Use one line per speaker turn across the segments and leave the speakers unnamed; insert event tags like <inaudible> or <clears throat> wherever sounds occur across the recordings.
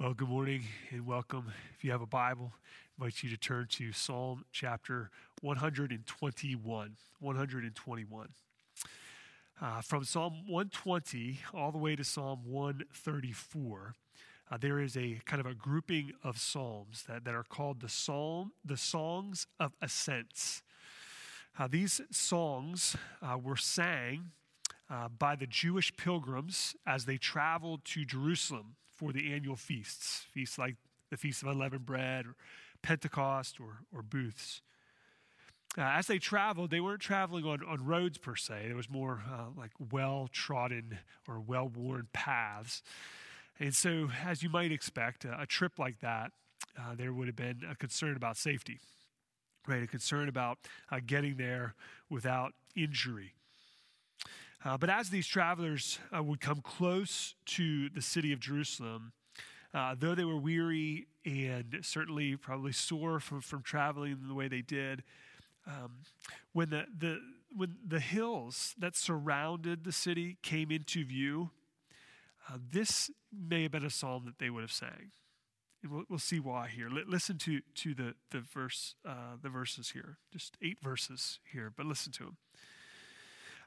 Well, good morning and welcome. If you have a Bible, I invite you to turn to Psalm chapter 121. 121. Uh, from Psalm 120 all the way to Psalm 134, uh, there is a kind of a grouping of psalms that, that are called the psalm, the songs of ascents. Uh, these songs uh, were sang uh, by the Jewish pilgrims as they traveled to Jerusalem for the annual feasts, feasts like the Feast of Unleavened Bread, or Pentecost, or, or booths. Uh, as they traveled, they weren't traveling on, on roads per se. It was more uh, like well trodden or well worn paths. And so, as you might expect, a, a trip like that, uh, there would have been a concern about safety, right? A concern about uh, getting there without injury. Uh, but as these travelers uh, would come close to the city of Jerusalem, uh, though they were weary and certainly probably sore from, from traveling the way they did, um, when, the, the, when the hills that surrounded the city came into view, uh, this may have been a psalm that they would have sang. We'll, we'll, see why here. L- listen to, to the, the, verse, uh, the verses here, just eight verses here, but listen to them.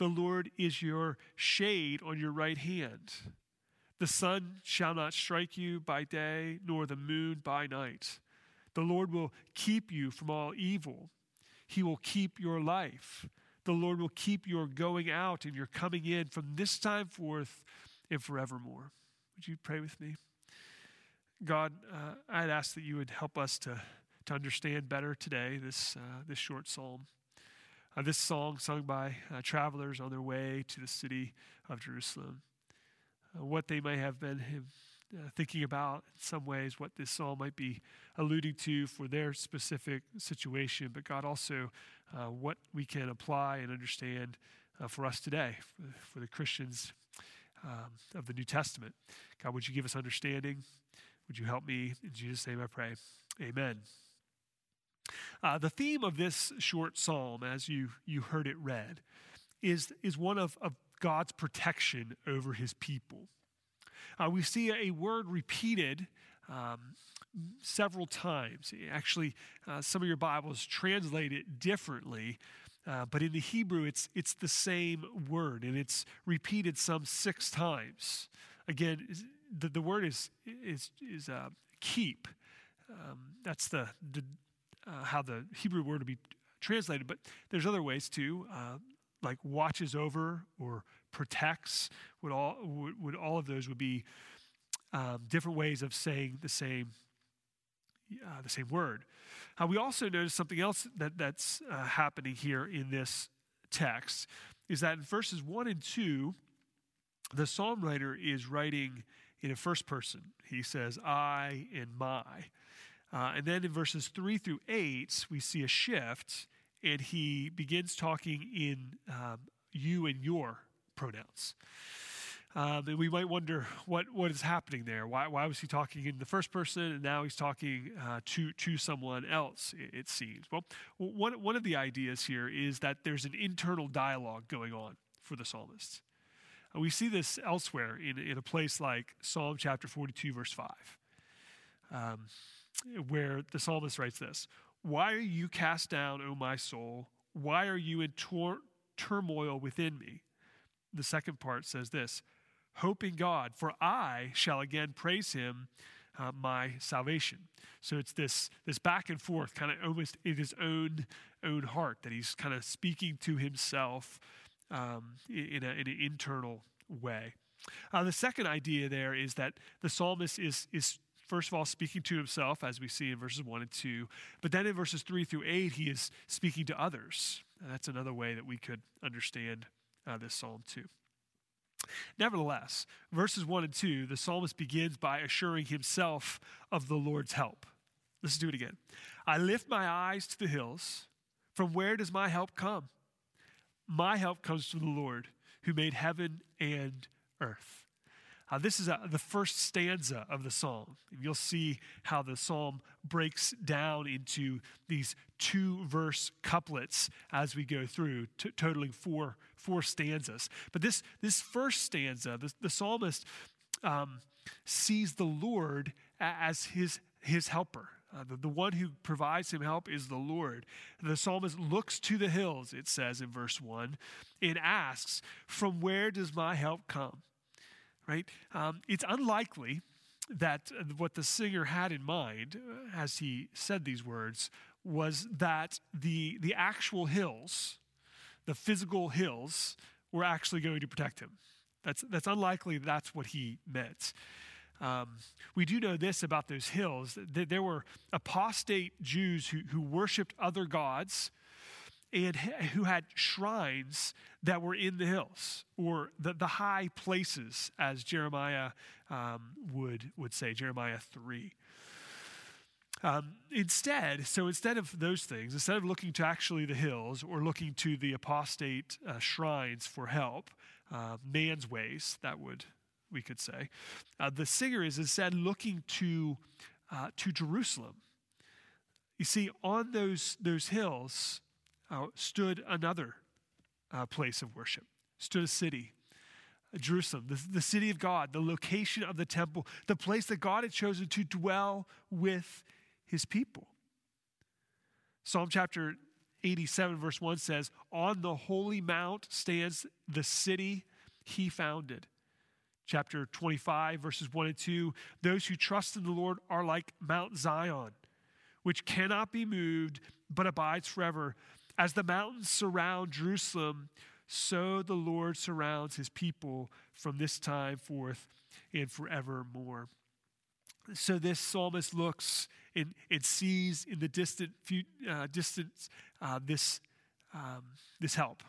The Lord is your shade on your right hand. The sun shall not strike you by day, nor the moon by night. The Lord will keep you from all evil. He will keep your life. The Lord will keep your going out and your coming in from this time forth and forevermore. Would you pray with me? God, uh, I'd ask that you would help us to, to understand better today this, uh, this short psalm. Uh, this song sung by uh, travelers on their way to the city of Jerusalem. Uh, what they may have been uh, thinking about in some ways, what this psalm might be alluding to for their specific situation, but God also uh, what we can apply and understand uh, for us today, for, for the Christians um, of the New Testament. God, would you give us understanding? Would you help me? In Jesus' name I pray. Amen. Uh, the theme of this short psalm, as you, you heard it read, is, is one of, of God's protection over his people. Uh, we see a word repeated um, several times. Actually, uh, some of your Bibles translate it differently, uh, but in the Hebrew, it's, it's the same word, and it's repeated some six times. Again, the, the word is, is, is uh, keep. Um, that's the, the uh, how the Hebrew word would be translated, but there's other ways too, uh, like watches over or protects. Would all would, would all of those would be um, different ways of saying the same uh, the same word. Uh, we also notice something else that that's uh, happening here in this text is that in verses one and two, the psalm writer is writing in a first person. He says, "I and my." Uh, and then in verses 3 through 8, we see a shift, and he begins talking in um, you and your pronouns. Um, and we might wonder what, what is happening there. Why, why was he talking in the first person and now he's talking uh, to, to someone else, it, it, seems? Well, one, one of the ideas here is that there's an internal dialogue going on for the psalmist. Uh, we see this elsewhere in, in a place like Psalm chapter 42, verse 5. Um, where the psalmist writes this Why are you cast down, O my soul? Why are you in tor- turmoil within me? The second part says this Hope in God, for I shall again praise him, uh, my salvation. So it's this, this back and forth, kind of almost in his own, own heart, that he's kind of speaking to himself um, in, a, in an internal way. Uh, the second idea there is that the psalmist is, is first of all, speaking to himself, as we see in verses 1 and 2. But then in verses 3 through 8, he is speaking to others. And that's another way that we could understand uh, this psalm, too. Nevertheless, verses 1 and 2, the psalmist begins by assuring himself of the Lord's help. Let's do it again. I lift my eyes to the hills. From where does my help come? My help comes from the Lord who made heaven and earth. Uh, this is a, the first stanza of the psalm. You'll see how the psalm breaks down into these two verse couplets as we go through, t- totaling four, four stanzas. But this, this first stanza, the, the psalmist um, sees the Lord as his, his helper. Uh, the, the one who provides him help is the Lord. The psalmist looks to the hills, it says in verse 1, and asks, From where does my help come? Right? Um, it's unlikely that what the singer had in mind uh, as he said these words was that the, the actual hills, the physical hills, were actually going to protect him. That's, that's unlikely that's what he meant. Um, we do know this about those hills that there were apostate Jews who, who worshiped other gods and who had shrines that were in the hills or the, the high places, as Jeremiah um, would, would say, Jeremiah 3. Um, instead, so instead of those things, instead of looking to actually the hills or looking to the apostate uh, shrines for help, uh, man's ways, that would, we could say, uh, the singer is instead looking to, uh, to Jerusalem. You see, on those, those hills, uh, stood another uh, place of worship, stood a city, Jerusalem, the, the city of God, the location of the temple, the place that God had chosen to dwell with his people. Psalm chapter 87, verse 1 says, On the holy mount stands the city he founded. Chapter 25, verses 1 and 2 Those who trust in the Lord are like Mount Zion, which cannot be moved but abides forever. As the mountains surround Jerusalem, so the Lord surrounds his people from this time forth and forevermore. So this psalmist looks and, and sees in the distant uh, distance uh, this, um, this help,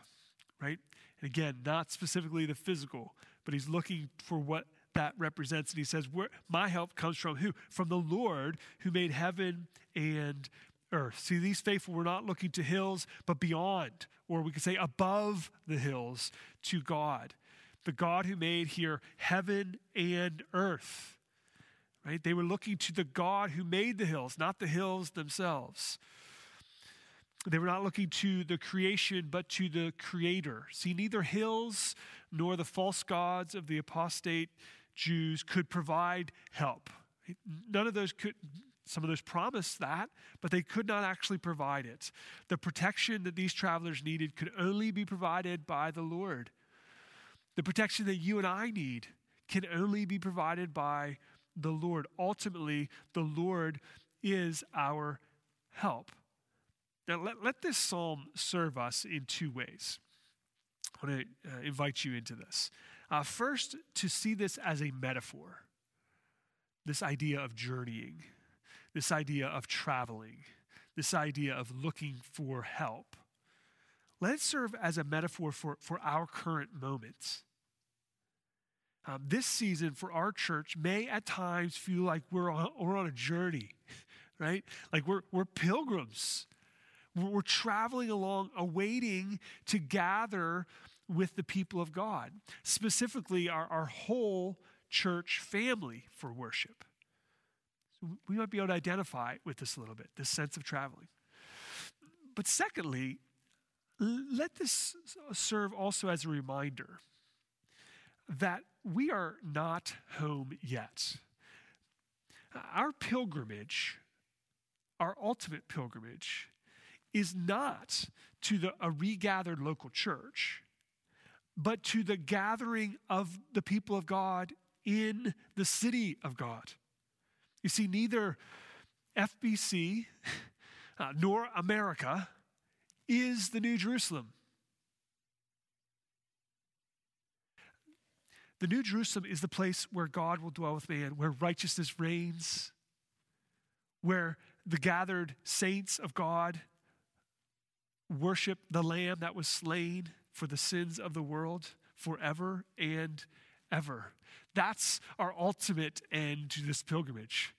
right? And again, not specifically the physical, but he's looking for what that represents. And he says, Where My help comes from who? From the Lord who made heaven and earth. See, these faithful were not looking to hills, but beyond, or we could say above the hills to God, the God who made here heaven and earth. Right? They were looking to the God who made the hills, not the hills themselves. They were not looking to the creation, but to the creator. See, neither hills nor the false gods of the apostate Jews could provide help. None of those could, some of those promised that, but they could not actually provide it. The protection that these travelers needed could only be provided by the Lord. The protection that you and I need can only be provided by the Lord. Ultimately, the Lord is our help. Now, let, let this psalm serve us in two ways. I want to uh, invite you into this. Uh, first, to see this as a metaphor, this idea of journeying this idea of traveling, this idea of looking for help. Let it serve as a metaphor for, for our current moments. Um, this season for our church may at times feel like we're on, we're on a journey, <laughs> right? Like we're, we're pilgrims. We're, we're traveling along, awaiting to gather with the people of God, specifically our, our whole church family for worship we might be able to identify with this a little bit, this sense of traveling. But secondly, let this serve also as a reminder that we are not home yet. Our pilgrimage, our ultimate pilgrimage, is not to the, a regathered local church, but to the gathering of the people of God in the city of God. You see, neither FBC uh, nor America is the New Jerusalem. The New Jerusalem is the place where God will dwell with man, where righteousness reigns, where the gathered saints of God worship the Lamb that was slain for the sins of the world forever and ever. That's our ultimate end to this pilgrimage.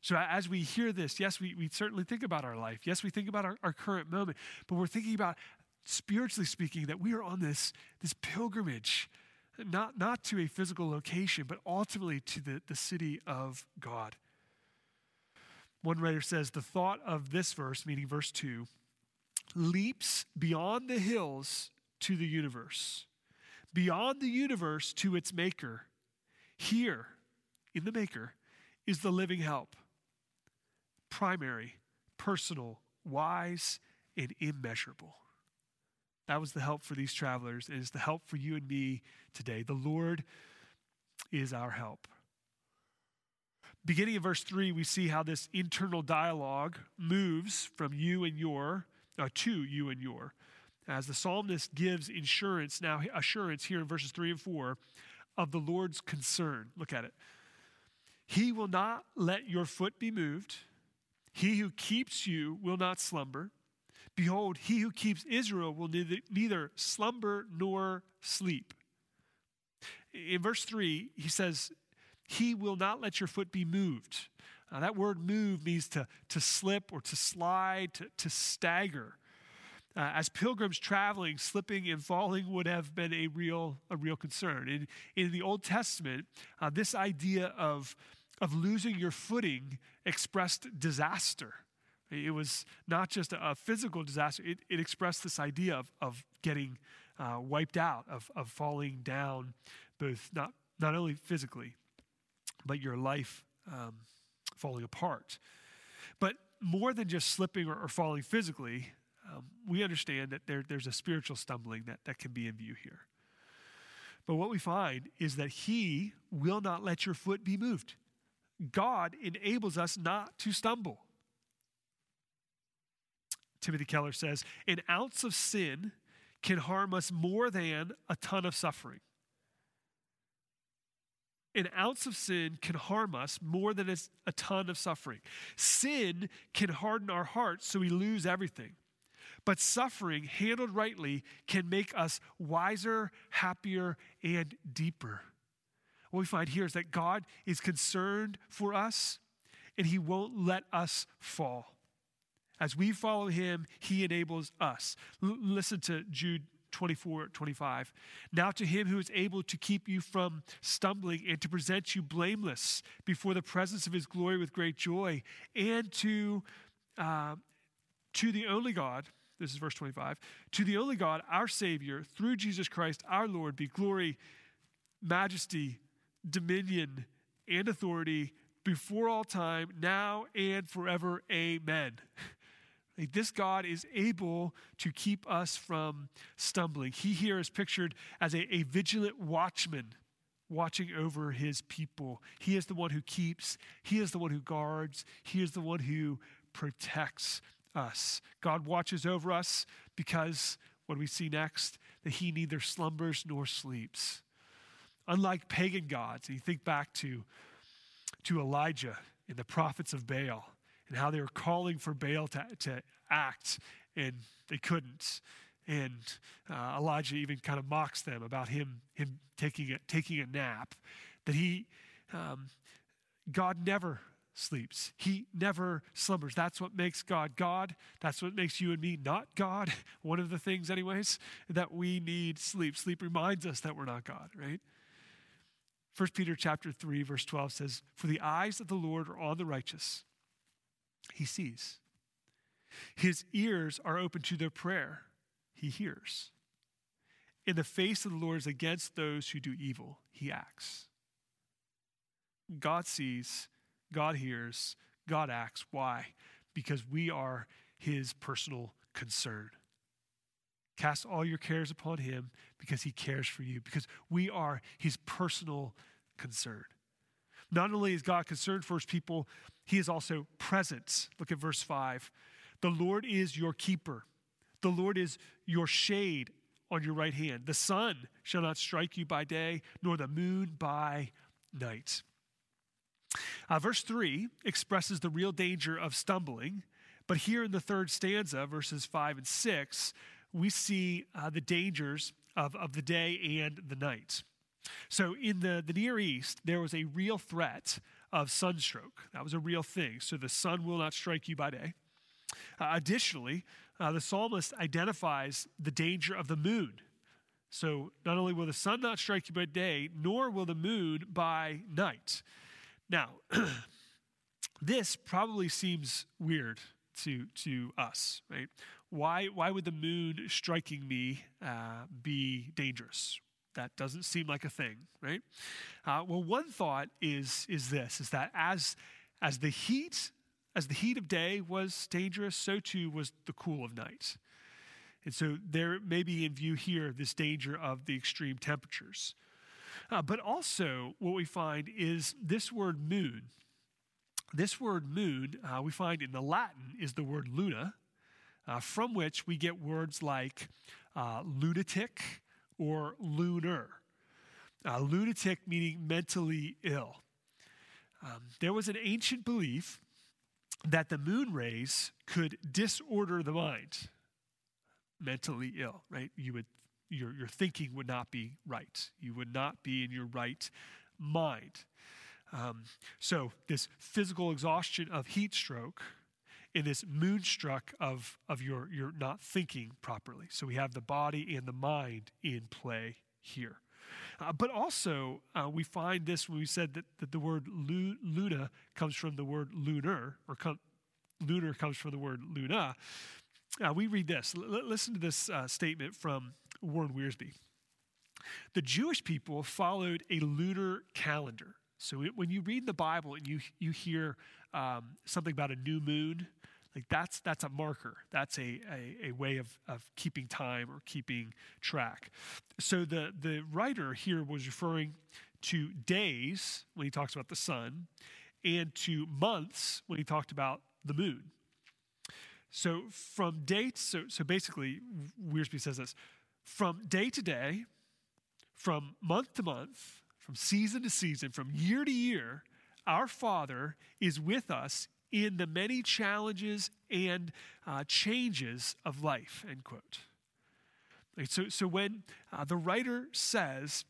So as we hear this, yes, we, we certainly think about our life. Yes, we think about our, our current moment, but we're thinking about, spiritually speaking, that we are on this, this pilgrimage, not, not to a physical location, but ultimately to the, the city of God. One writer says the thought of this verse, meaning verse 2, leaps beyond the hills to the universe, beyond the universe to its maker. Here, in the maker, is the living help primary, personal, wise, and immeasurable. That was the help for these travelers, and it's the help for you and me today. The Lord is our help. Beginning in verse 3, we see how this internal dialogue moves from you and your uh, to you and your. As the psalmist gives insurance, now assurance here in verses 3 and 4 of the Lord's concern. Look at it. He will not let your foot be moved. He who keeps you will not slumber. Behold, he who keeps Israel will neither, neither slumber nor sleep. In verse 3, he says, He will not let your foot be moved. Now, that word move means to, to slip or to slide, to, to stagger. Uh, as pilgrims traveling, slipping and falling would have been a real, a real concern. In, in the Old Testament, uh, this idea of of losing your footing expressed disaster. It was not just a physical disaster, it, it expressed this idea of, of getting uh, wiped out, of, of falling down, both not, not only physically, but your life um, falling apart. But more than just slipping or, or falling physically, um, we understand that there, there's a spiritual stumbling that, that can be in view here. But what we find is that He will not let your foot be moved. God enables us not to stumble. Timothy Keller says, an ounce of sin can harm us more than a ton of suffering. An ounce of sin can harm us more than a ton of suffering. Sin can harden our hearts so we lose everything. But suffering, handled rightly, can make us wiser, happier, and deeper what we find here is that God is concerned for us and he won't let us fall. As we follow him, he enables us. L- listen to Jude 24, 25. Now to him who is able to keep you from stumbling and to present you blameless before the presence of his glory with great joy, and to, uh, to the only God, this is verse 25, to the only God, our Savior, through Jesus Christ our Lord, be glory, majesty, dominion, and authority before all time, now and forever. Amen. <laughs> Like this God is able to keep us from stumbling. He here is pictured as a, a vigilant watchman watching over his people. He is the one who keeps, he is the one who guards, he is the one who protects us. God watches over us because what we see next, that he neither slumbers nor sleeps. Unlike pagan gods, and you think back to, to Elijah and the prophets of Baal and how they were calling for Baal to, to act and they couldn't. And uh, Elijah even kind of mocks them about him, him taking, a, taking a nap. That he, um, God never sleeps. He never slumbers. That's what makes God God. That's what makes you and me not God. <laughs> One of the things, anyways, that we need sleep. Sleep reminds us that we're not God, right? 1 Peter chapter 3 verse 12 says, "For the eyes of the Lord are on the righteous. He sees. His ears are open to their prayer. He hears. In the face of the Lord is against those who do evil. He acts." God sees, God hears, God acts. Why? Because we are his personal concern. Cast all your cares upon him because he cares for you, because we are his personal concern. Not only is God concerned for his people, he is also present. Look at verse 5. The Lord is your keeper, the Lord is your shade on your right hand. The sun shall not strike you by day, nor the moon by night. Uh, verse 3 expresses the real danger of stumbling, but here in the third stanza, verses 5 and 6, we see uh, the dangers of, of the day and the night. So, in the, the Near East, there was a real threat of sunstroke. That was a real thing. So the sun will not strike you by day. Uh, additionally, uh, the psalmist identifies the danger of the moon. So not only will the sun not strike you by day, nor will the moon by night. Now, <clears throat> this probably seems weird to, to us, right? Why, why would the moon striking me uh, be dangerous? That doesn't seem like a thing, right? Uh, well, one thought is, is this, is that as, as the heat as the heat of day was dangerous, so too was the cool of night. And so there may be in view here this danger of the extreme temperatures. Uh, but also, what we find is this word moon. This word moon, uh, we find in the Latin, is the word luna, uh, from which we get words like uh, lunatic or lunar. Uh, lunatic meaning mentally ill. Um, there was an ancient belief that the moon rays could disorder the mind, mentally ill, right? You would your your thinking would not be right. You would not be in your right mind. Um, so this physical exhaustion of heat stroke and this moonstruck of of your you're not thinking properly. So we have the body and the mind in play here. Uh, but also, uh, we find this when we said that, that the word lu- luna comes from the word lunar, or com- lunar comes from the word luna. Uh, we read this. L- listen to this uh, statement from Warren Wiersbe. The Jewish people followed a lunar calendar. So it, when you read the Bible and you, you hear um, something about a new moon, like that's that's a marker. That's a, a, a, way of, of keeping time or keeping track. So the, the writer here was referring to days when he talks about the sun and to months when he talked about the moon. So from dates, so, so basically, Wiersbe says this from day to day, from month to month, from season to season, from year to year, our Father is with us in the many challenges and uh, changes of life, end quote. So, so when uh, the writer says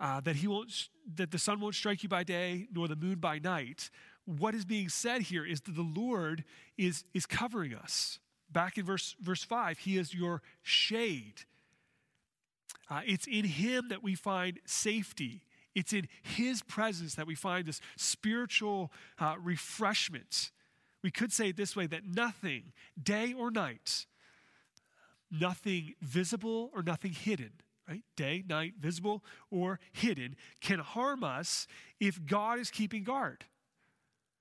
uh, that he won't, that the sun won't strike you by day nor the moon by night, what is being said here is that the Lord is, is covering us. Back in verse, verse 5, He is your shade. Uh, it's in Him that we find safety it's in His presence that we find this spiritual uh, refreshment. We could say it this way that nothing, day or night, nothing visible or nothing hidden, right? Day, night, visible or hidden, can harm us if God is keeping guard.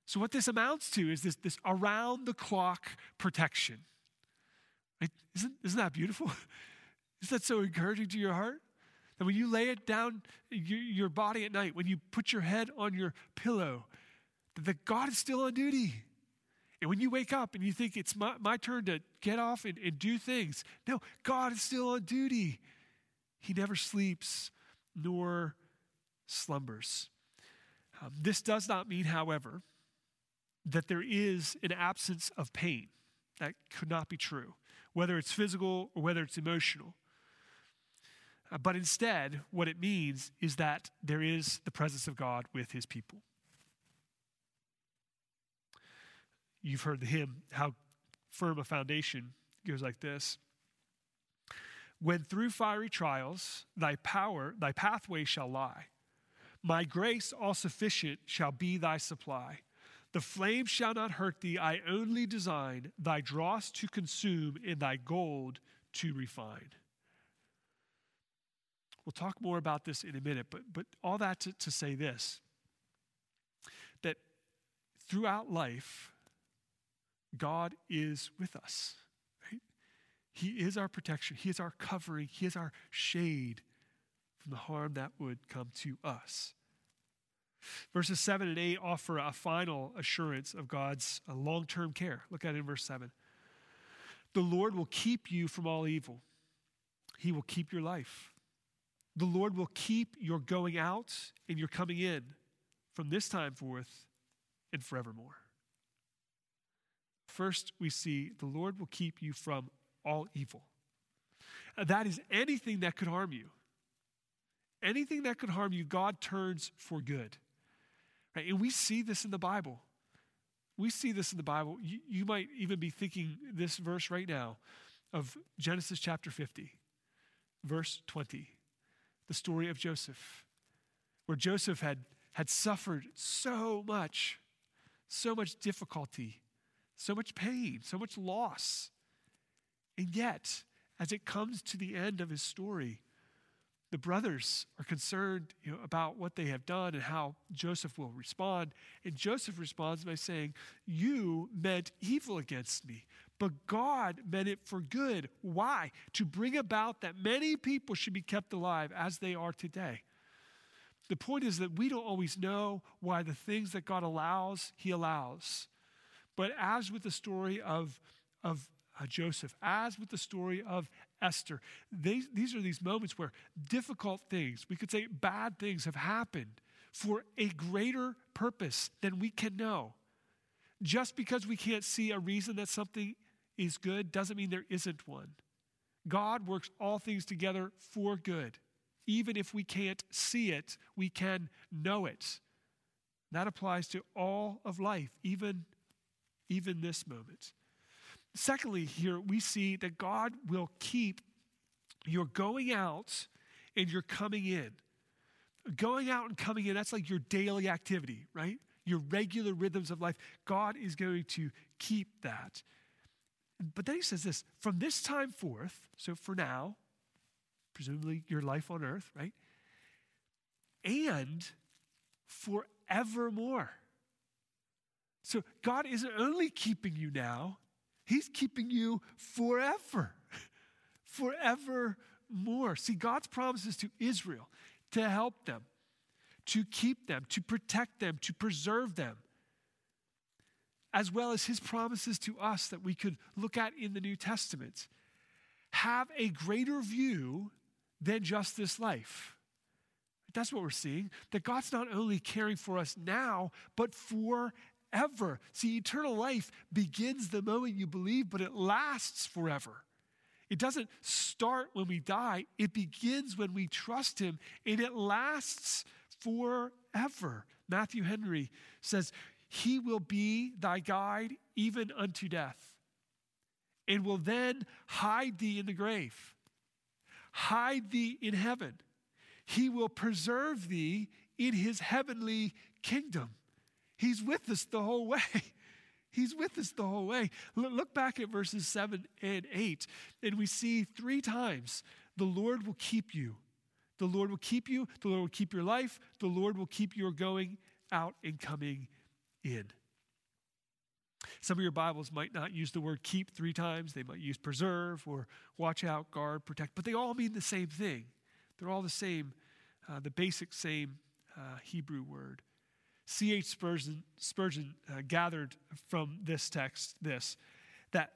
So, what this amounts to is this, this around the clock protection. Isn't, isn't that beautiful? <laughs> Isn't that so encouraging to your heart? That when you lay it down your body at night, when you put your head on your pillow, that God is still on duty. And when you wake up and you think it's my, my turn to get off and, and do things, no, God is still on duty. He never sleeps nor slumbers. Um, this does not mean, however, that there is an absence of pain. That could not be true, whether it's physical or whether it's emotional. Uh, but instead, what it means is that there is the presence of God with his people. You've heard the hymn, How Firm a Foundation goes like this. When through fiery trials thy power, thy pathway shall lie, my grace all sufficient shall be thy supply. The flame shall not hurt thee, I only design thy dross to consume and thy gold to refine. We'll talk more about this in a minute, but, but all that to, to say this that throughout life, God is with us. Right? He is our protection, He is our covering, He is our shade from the harm that would come to us. Verses 7 and 8 offer a final assurance of God's uh, long term care. Look at it in verse 7. The Lord will keep you from all evil, He will keep your life. The Lord will keep your going out and your coming in from this time forth and forevermore. First, we see the Lord will keep you from all evil. That is anything that could harm you. Anything that could harm you, God turns for good. Right? And we see this in the Bible. We see this in the Bible. You, you might even be thinking this verse right now of Genesis chapter 50, verse 20, the story of Joseph, where Joseph had, had suffered so much, so much difficulty, so much pain, so much loss. And yet, as it comes to the end of his story, the brothers are concerned you know, about what they have done and how Joseph will respond. And Joseph responds by saying, You meant evil against me, but God meant it for good. Why? To bring about that many people should be kept alive as they are today. The point is that we don't always know why the things that God allows, He allows. But as with the story of, of uh, Joseph, as with the story of Esther, they, these are these moments where difficult things, we could say bad things, have happened for a greater purpose than we can know. Just because we can't see a reason that something is good doesn't mean there isn't one. God works all things together for good. Even if we can't see it, we can know it. That applies to all of life, even, even this moment. Secondly, here we see that God will keep your going out and your coming in. Going out and coming in, that's like your daily activity, right? Your regular rhythms of life. God is going to keep that. But then he says this from this time forth, so for now, presumably your life on earth, right? And forevermore. So God isn't only keeping you now, He's keeping you forever, <laughs> forever more. See, God's promises to Israel to help them, to keep them, to protect them, to preserve them, as well as his promises to us that we could look at in the New Testament, have a greater view than just this life. That's what we're seeing. That God's not only caring for us now, but for forever. See, eternal life begins the moment you believe, but it lasts forever. It doesn't start when we die, it begins when we trust Him, and it lasts forever. Matthew Henry says, He will be thy guide even unto death, and will then hide thee in the grave, hide thee in heaven. He will preserve thee in His heavenly kingdom. He's with us the whole way. <laughs> He's with us the whole way. Look back at verses 7 and 8, and we see three times the Lord will keep you. The Lord will keep you. The Lord will keep your life. The Lord will keep your going out and coming in. Some of your Bibles might not use the word keep three times. They might use preserve or watch out, guard, protect, but they all mean the same thing. They're all the same, uh, the basic same uh, Hebrew word. C.H. Spurgeon, Spurgeon uh, gathered from this text this that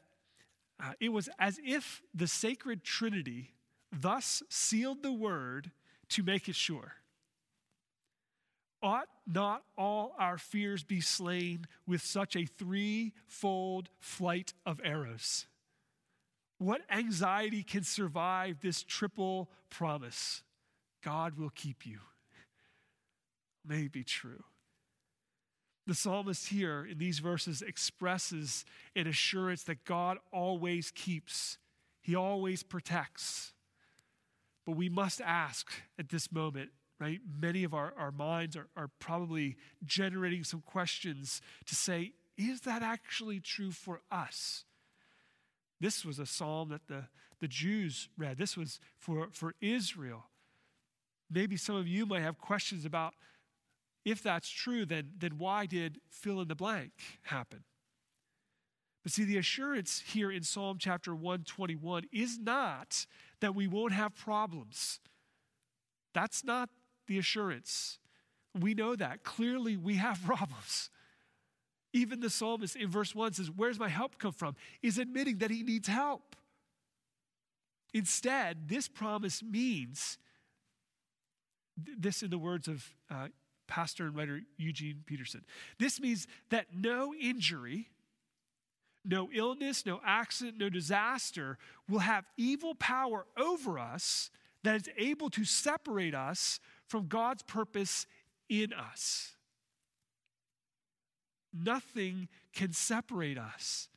uh, it was as if the sacred Trinity thus sealed the word to make it sure. Ought not all our fears be slain with such a threefold flight of arrows? What anxiety can survive this triple promise? God will keep you. May be true. The psalmist here in these verses expresses an assurance that God always keeps, He always protects. But we must ask at this moment, right? Many of our, our minds are, are probably generating some questions to say, is that actually true for us? This was a psalm that the, the Jews read. This was for, for Israel. Maybe some of you might have questions about if that's true, then, then why did fill in the blank happen? But see, the assurance here in Psalm chapter 121 is not that we won't have problems. That's not the assurance. We know that. Clearly, we have <laughs> problems. Even the psalmist in verse 1 says, Where's my help come from? is admitting that he needs help. Instead, this promise means this in the words of uh, pastor and writer Eugene Peterson. This means that no injury, no illness, no accident, no disaster will have evil power over us that is able to separate us from God's purpose in us. nothing can separate us.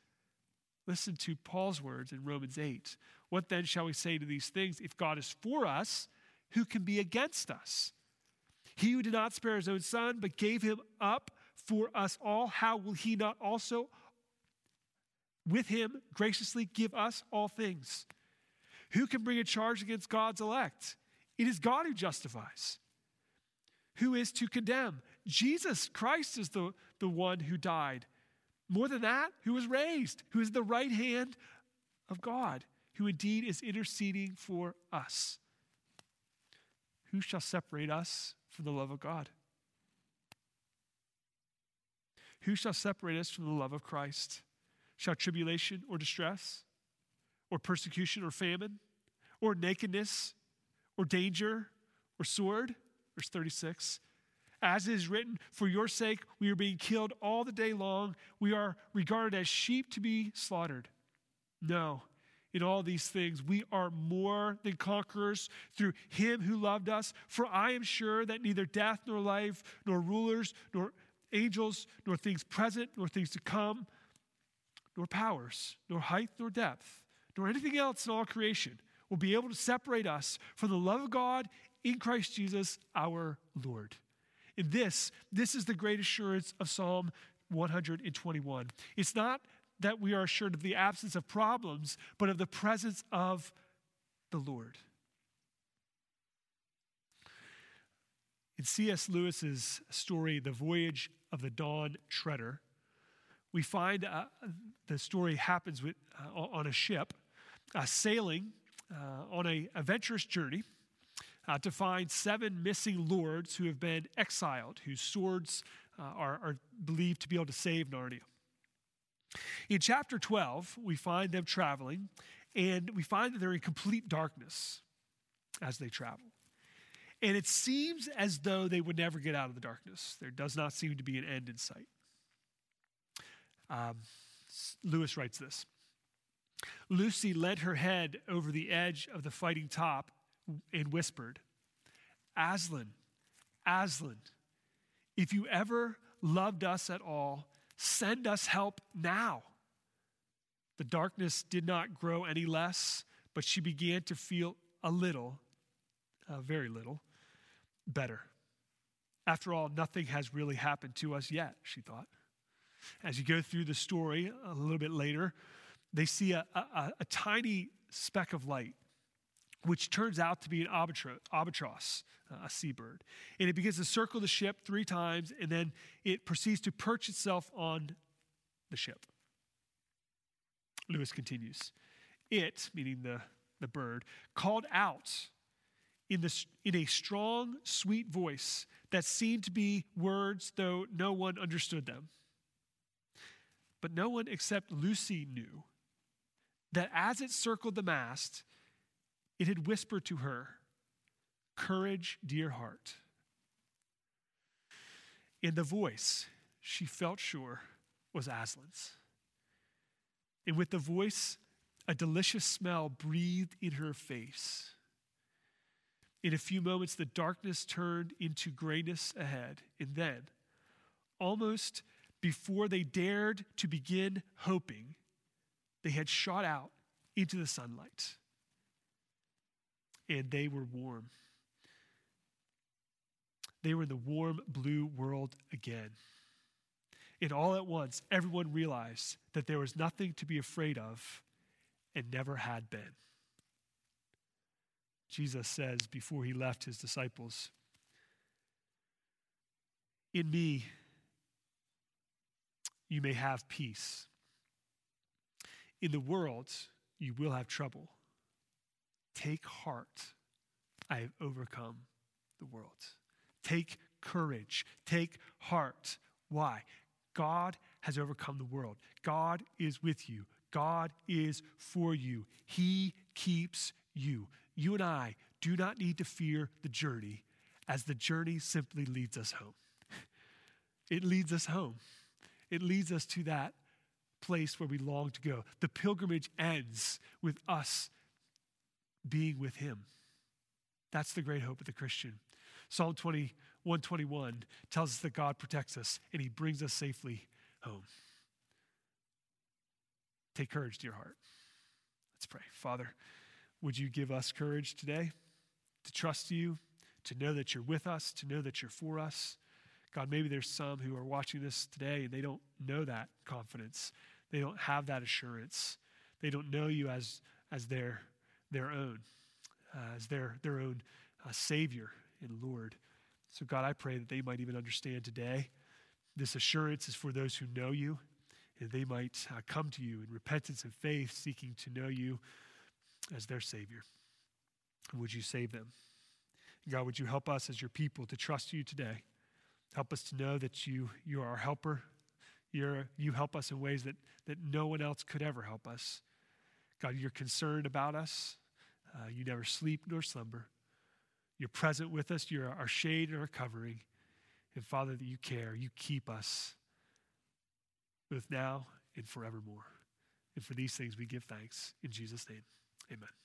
Listen to Paul's words in Romans 8. What then shall we say to these things? If God is for us, who can be against us? He who did not spare his own son, but gave him up for us all, how will he not also with him graciously give us all things? Who can bring a charge against God's elect? It is God who justifies. Who is to condemn? Jesus Christ is the, the one who died. More than that, who was raised, who is the right hand of God, who indeed is interceding for us. Who shall separate us from the love of God? Who shall separate us from the love of Christ? Shall tribulation or distress, or persecution or famine, or nakedness, or danger, or sword? Verse 36. As is written, for your sake we are being killed all the day long. We are regarded as sheep to be slaughtered. No, in all these things we are more than conquerors through him who loved us. For I am sure that neither death nor life, nor rulers, nor angels, nor things present, nor things to come, nor powers, nor height, nor depth, nor anything else in all creation will be able to separate us from the love of God in Christ Jesus our Lord. In this, this is the great assurance of Psalm 121. It's not that we are assured of the absence of problems, but of the presence of the Lord. In C.S. Lewis's story, The Voyage of the Dawn Treader, we find uh, the story happens with, uh, on a ship uh, sailing uh, on a adventurous journey uh, to find seven missing lords who have been exiled, whose swords uh, are, are believed to be able to save Narnia. In chapter 12, we find them traveling, and we find that they're in complete darkness as they travel. And it seems as though they would never get out of the darkness. There does not seem to be an end in sight. Um, Lewis writes this Lucy leant her head over the edge of the fighting top and whispered, Aslan, Aslan, if you ever loved us at all, send us help now. The darkness did not grow any less, but she began to feel a little, uh, very little, better. After all, nothing has really happened to us yet, she thought. As you go through the story a little bit later, they see a, a, a tiny speck of light which turns out to be an albatross, uh, a seabird. And it begins to circle the ship three times, and then it proceeds to perch itself on the ship. Lewis continues. It, meaning the, the bird, called out in, the, in a strong, sweet voice that seemed to be words, though no one understood them. But no one except Lucy knew that as it circled the mast, it had whispered to her, Courage, dear heart. In the voice, she felt sure was Aslan's. And with the voice, a delicious smell breathed in her face. In a few moments, the darkness turned into grayness ahead. And then, almost before they dared to begin hoping, they had shot out into the sunlight and they were warm. They were in the warm blue world again. And all at once, everyone realized that there was nothing to be afraid of and never had been. Jesus says before he left his disciples, In me, you may have peace. In the world, you will have trouble. Take heart, I have overcome the world. Take courage, take heart. Why? God has overcome the world. God is with you. God is for you. He keeps you. You and I do not need to fear the journey, as the journey simply leads us home. <laughs> It leads us home. It leads us to that place where we long to go. The pilgrimage ends with us being with him. That's the great hope of the Christian. Psalm 20, 121 tells us that God protects us and he brings us safely home. Take courage, dear heart. Let's pray. Father, would you give us courage today to trust you, to know that you're with us, to know that you're for us? God, maybe there's some who are watching this today and they don't know that confidence. They don't have that assurance. They don't know you as, as their, their own, uh, as their, their own uh, Savior and Lord. So, God, I pray that they might even understand today this assurance is for those who know you, and they might uh, come to you in repentance and faith, seeking to know you as their Savior. Would you save them? God, would you help us as your people to trust you today? Help us to know that you, you are our helper. You're, you help us in ways that, that no one else could ever help us. God, you're concerned about us. Uh, you never sleep nor slumber. You're present with us. You're our shade and our covering. And Father, that you care. You keep us both now and forevermore. And for these things we give thanks. In Jesus' name, amen.